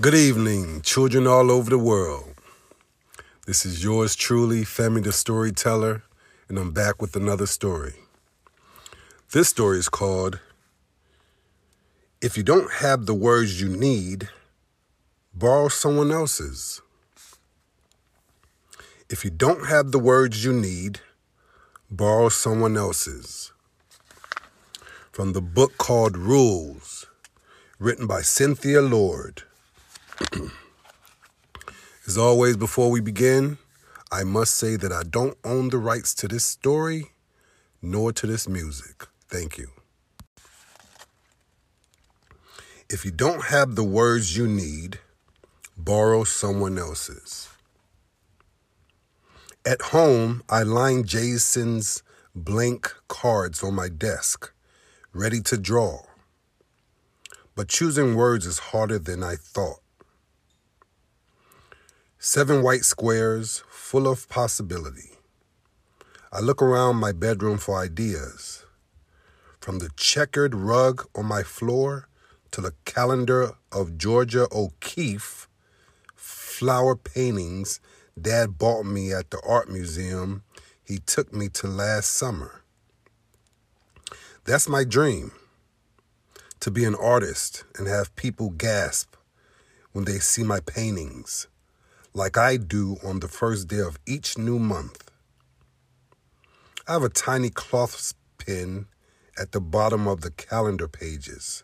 Good evening, children all over the world. This is yours truly, Femi the Storyteller, and I'm back with another story. This story is called If You Don't Have the Words You Need, Borrow Someone Else's. If you don't have the words you need, borrow someone else's. From the book called Rules, written by Cynthia Lord. As always, before we begin, I must say that I don't own the rights to this story nor to this music. Thank you. If you don't have the words you need, borrow someone else's. At home, I line Jason's blank cards on my desk, ready to draw. But choosing words is harder than I thought. Seven white squares full of possibility. I look around my bedroom for ideas. From the checkered rug on my floor to the calendar of Georgia O'Keeffe flower paintings Dad bought me at the art museum he took me to last summer. That's my dream to be an artist and have people gasp when they see my paintings, like I do on the first day of each new month. I have a tiny cloth pin at the bottom of the calendar pages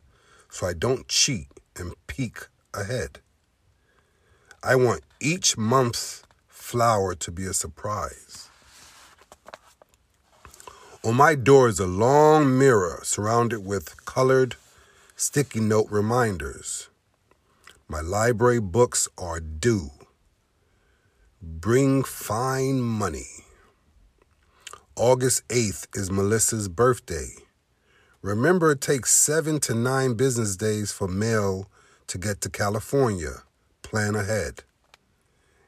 so I don't cheat and peek ahead. I want each month's flower to be a surprise. On my door is a long mirror surrounded with colored sticky note reminders. My library books are due. Bring fine money. August 8th is Melissa's birthday. Remember, it takes seven to nine business days for mail to get to California. Plan ahead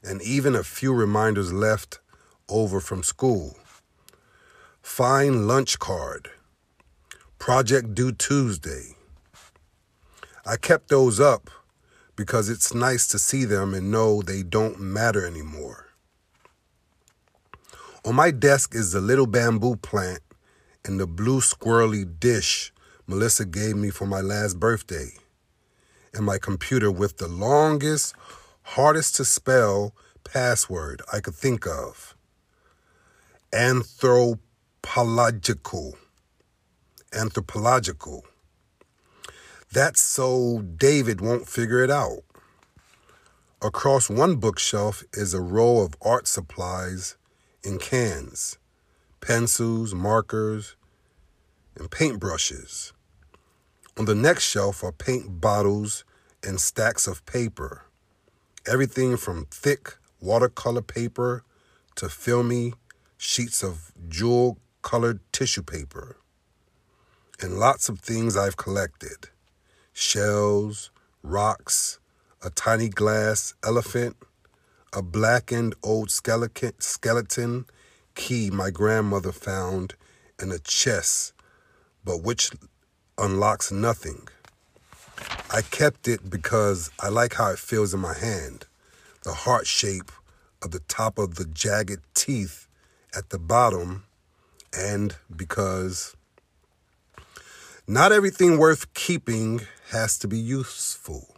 and even a few reminders left over from school. Fine lunch card. Project due Tuesday. I kept those up because it's nice to see them and know they don't matter anymore. On my desk is the little bamboo plant and the blue squirrely dish Melissa gave me for my last birthday, and my computer with the longest hardest to spell password I could think of. Anthropological. Anthropological. That's so David won't figure it out. Across one bookshelf is a row of art supplies in cans pencils, markers, and paintbrushes. On the next shelf are paint bottles and stacks of paper everything from thick watercolor paper to filmy sheets of jewel colored tissue paper, and lots of things I've collected shells, rocks, a tiny glass elephant, a blackened old skeleton, skeleton key my grandmother found in a chest, but which unlocks nothing. I kept it because I like how it feels in my hand. The heart shape of the top of the jagged teeth at the bottom, and because not everything worth keeping has to be useful.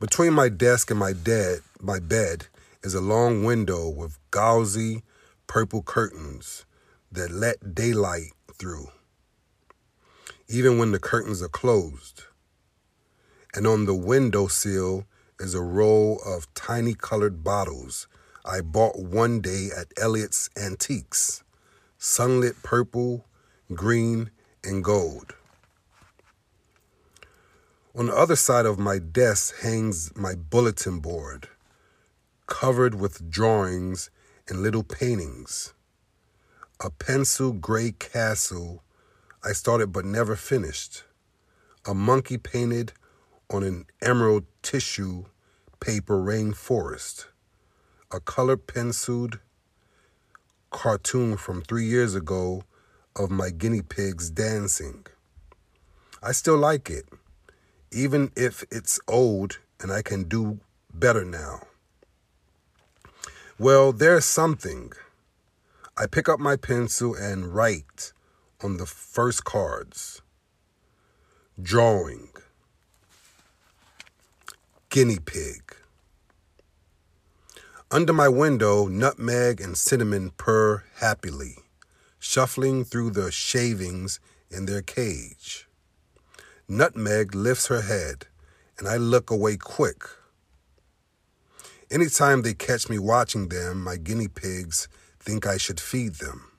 Between my desk and my dead, my bed is a long window with gauzy purple curtains that let daylight through even when the curtains are closed. And on the windowsill is a row of tiny colored bottles I bought one day at Elliott's Antiques sunlit purple, green, and gold. On the other side of my desk hangs my bulletin board, covered with drawings and little paintings. A pencil gray castle I started but never finished. A monkey painted on an emerald tissue paper rainforest. A color penciled cartoon from three years ago of my guinea pigs dancing. I still like it, even if it's old and I can do better now. Well, there's something. I pick up my pencil and write on the first cards. Drawing. Guinea pig. Under my window, nutmeg and cinnamon purr happily, shuffling through the shavings in their cage. Nutmeg lifts her head, and I look away quick. Anytime they catch me watching them, my guinea pigs think I should feed them.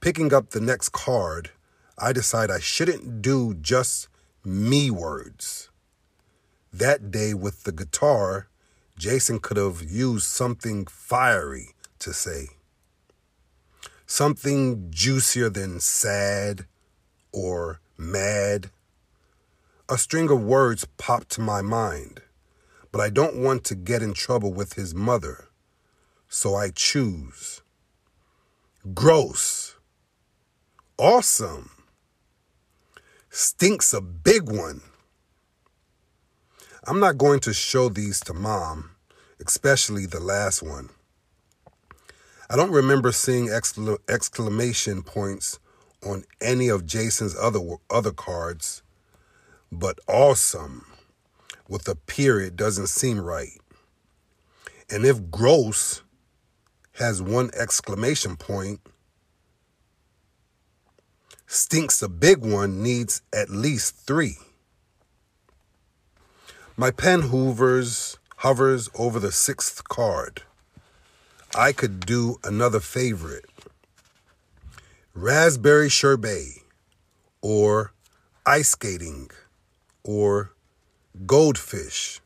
Picking up the next card, I decide I shouldn't do just me words. That day with the guitar, Jason could have used something fiery to say. Something juicier than sad or mad. A string of words popped to my mind, but I don't want to get in trouble with his mother, so I choose. Gross. Awesome. Stinks a big one. I'm not going to show these to mom, especially the last one. I don't remember seeing exclamation points on any of Jason's other other cards, but awesome with a period doesn't seem right. And if gross has one exclamation point, stinks a big one needs at least three. My pen hoovers, hovers over the sixth card. I could do another favorite raspberry sherbet, or ice skating, or goldfish.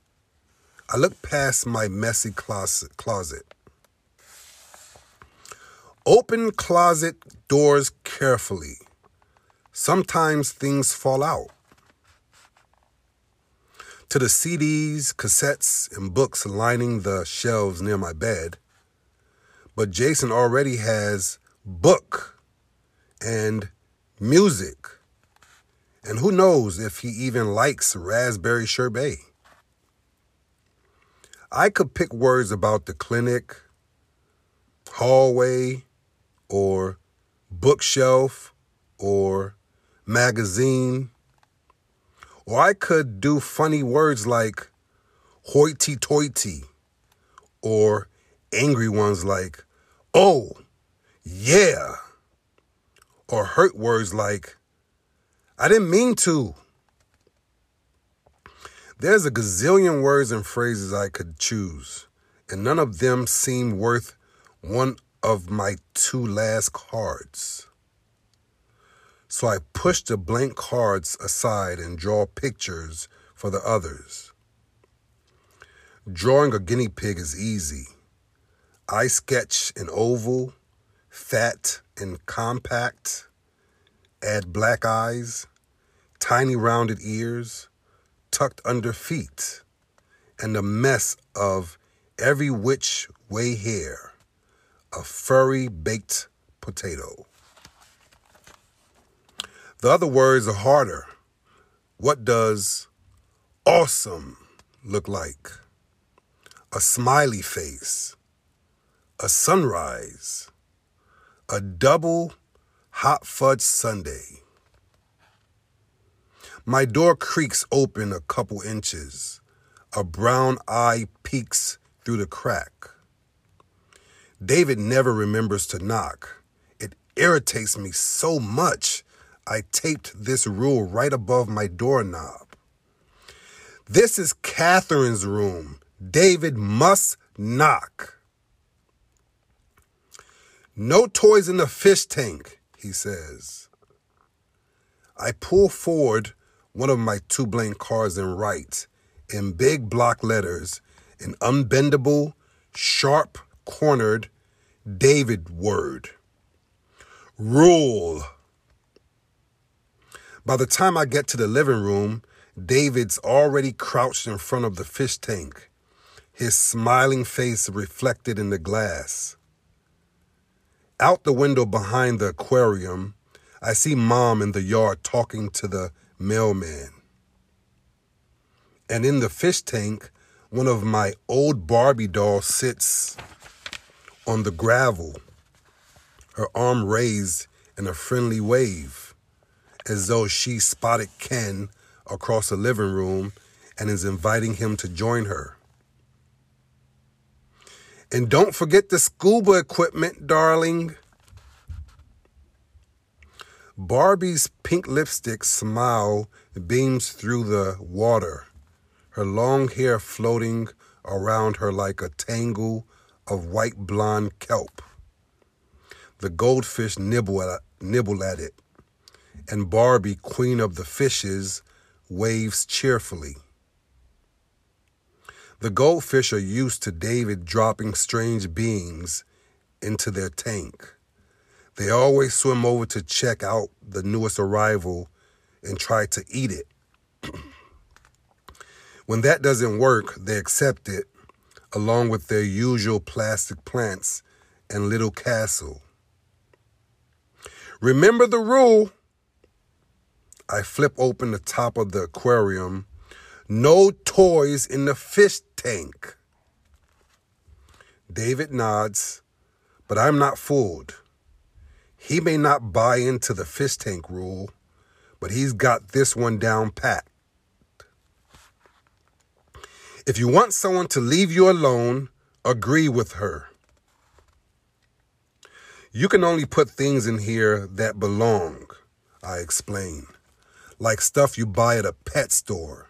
I look past my messy closet. Open closet doors carefully. Sometimes things fall out to the CDs, cassettes, and books lining the shelves near my bed. But Jason already has book and music. And who knows if he even likes raspberry sherbet. I could pick words about the clinic, hallway, or bookshelf, or magazine, or I could do funny words like hoity toity or angry ones like, oh, yeah. Or hurt words like, I didn't mean to. There's a gazillion words and phrases I could choose, and none of them seem worth one of my two last cards. So I push the blank cards aside and draw pictures for the others. Drawing a guinea pig is easy. I sketch an oval, fat and compact, add black eyes, tiny rounded ears, tucked under feet, and a mess of every which way hair, a furry baked potato. The other words are harder. What does awesome look like? A smiley face, a sunrise, a double hot fudge sundae. My door creaks open a couple inches. A brown eye peeks through the crack. David never remembers to knock. It irritates me so much I taped this rule right above my doorknob. This is Catherine's room. David must knock. No toys in the fish tank, he says. I pull forward one of my two blank cards and write in big block letters an unbendable, sharp cornered David word. Rule. By the time I get to the living room, David's already crouched in front of the fish tank, his smiling face reflected in the glass. Out the window behind the aquarium, I see Mom in the yard talking to the mailman. And in the fish tank, one of my old Barbie dolls sits on the gravel, her arm raised in a friendly wave, as though she spotted Ken across the living room and is inviting him to join her. And don't forget the scuba equipment, darling. Barbie's pink lipstick smile beams through the water, her long hair floating around her like a tangle of white blonde kelp. The goldfish nibble at, nibble at it, and Barbie, queen of the fishes, waves cheerfully. The goldfish are used to David dropping strange beings into their tank. They always swim over to check out the newest arrival and try to eat it. when that doesn't work, they accept it along with their usual plastic plants and little castle. Remember the rule. I flip open the top of the aquarium. No toys in the fish tank. David nods, but I'm not fooled. He may not buy into the fish tank rule, but he's got this one down pat. If you want someone to leave you alone, agree with her. You can only put things in here that belong, I explain, like stuff you buy at a pet store.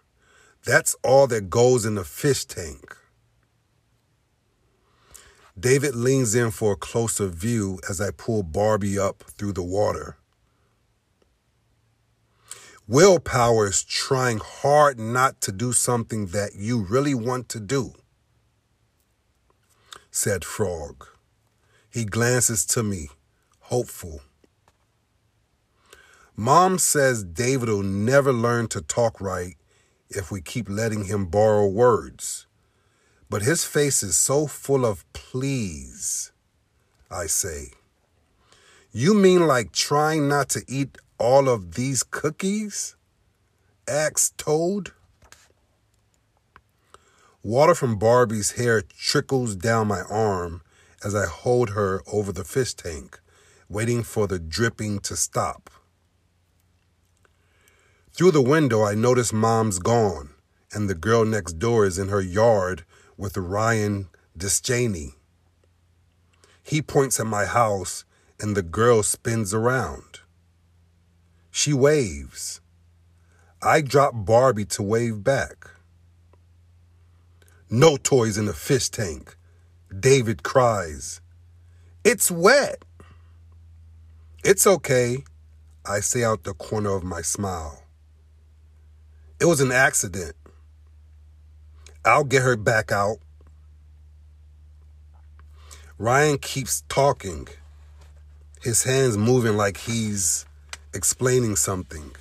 That's all that goes in the fish tank. David leans in for a closer view as I pull Barbie up through the water. Willpower is trying hard not to do something that you really want to do, said Frog. He glances to me, hopeful. Mom says David will never learn to talk right if we keep letting him borrow words. But his face is so full of please, I say. You mean like trying not to eat all of these cookies? asks Toad. Water from Barbie's hair trickles down my arm as I hold her over the fish tank, waiting for the dripping to stop. Through the window, I notice Mom's gone, and the girl next door is in her yard with Ryan Disjaney. He points at my house and the girl spins around. She waves. I drop Barbie to wave back. No toys in the fish tank. David cries. It's wet. It's okay, I say out the corner of my smile. It was an accident. I'll get her back out. Ryan keeps talking, his hands moving like he's explaining something.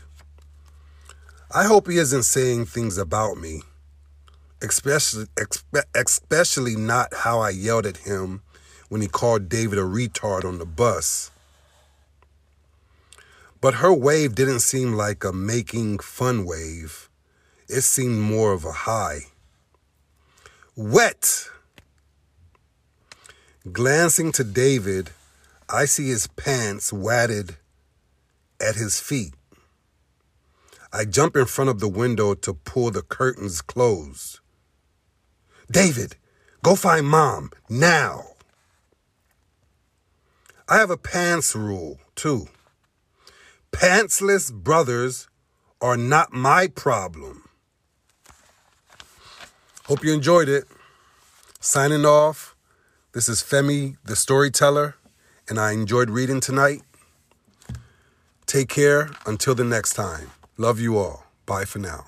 I hope he isn't saying things about me, especially, especially not how I yelled at him when he called David a retard on the bus. But her wave didn't seem like a making fun wave. It seemed more of a high wet. Glancing to David, I see his pants wadded at his feet. I jump in front of the window to pull the curtains closed. David, go find mom now. I have a pants rule, too. Pantsless brothers are not my problem. Hope you enjoyed it. Signing off. This is Femi, the storyteller, and I enjoyed reading tonight. Take care until the next time. Love you all. Bye for now.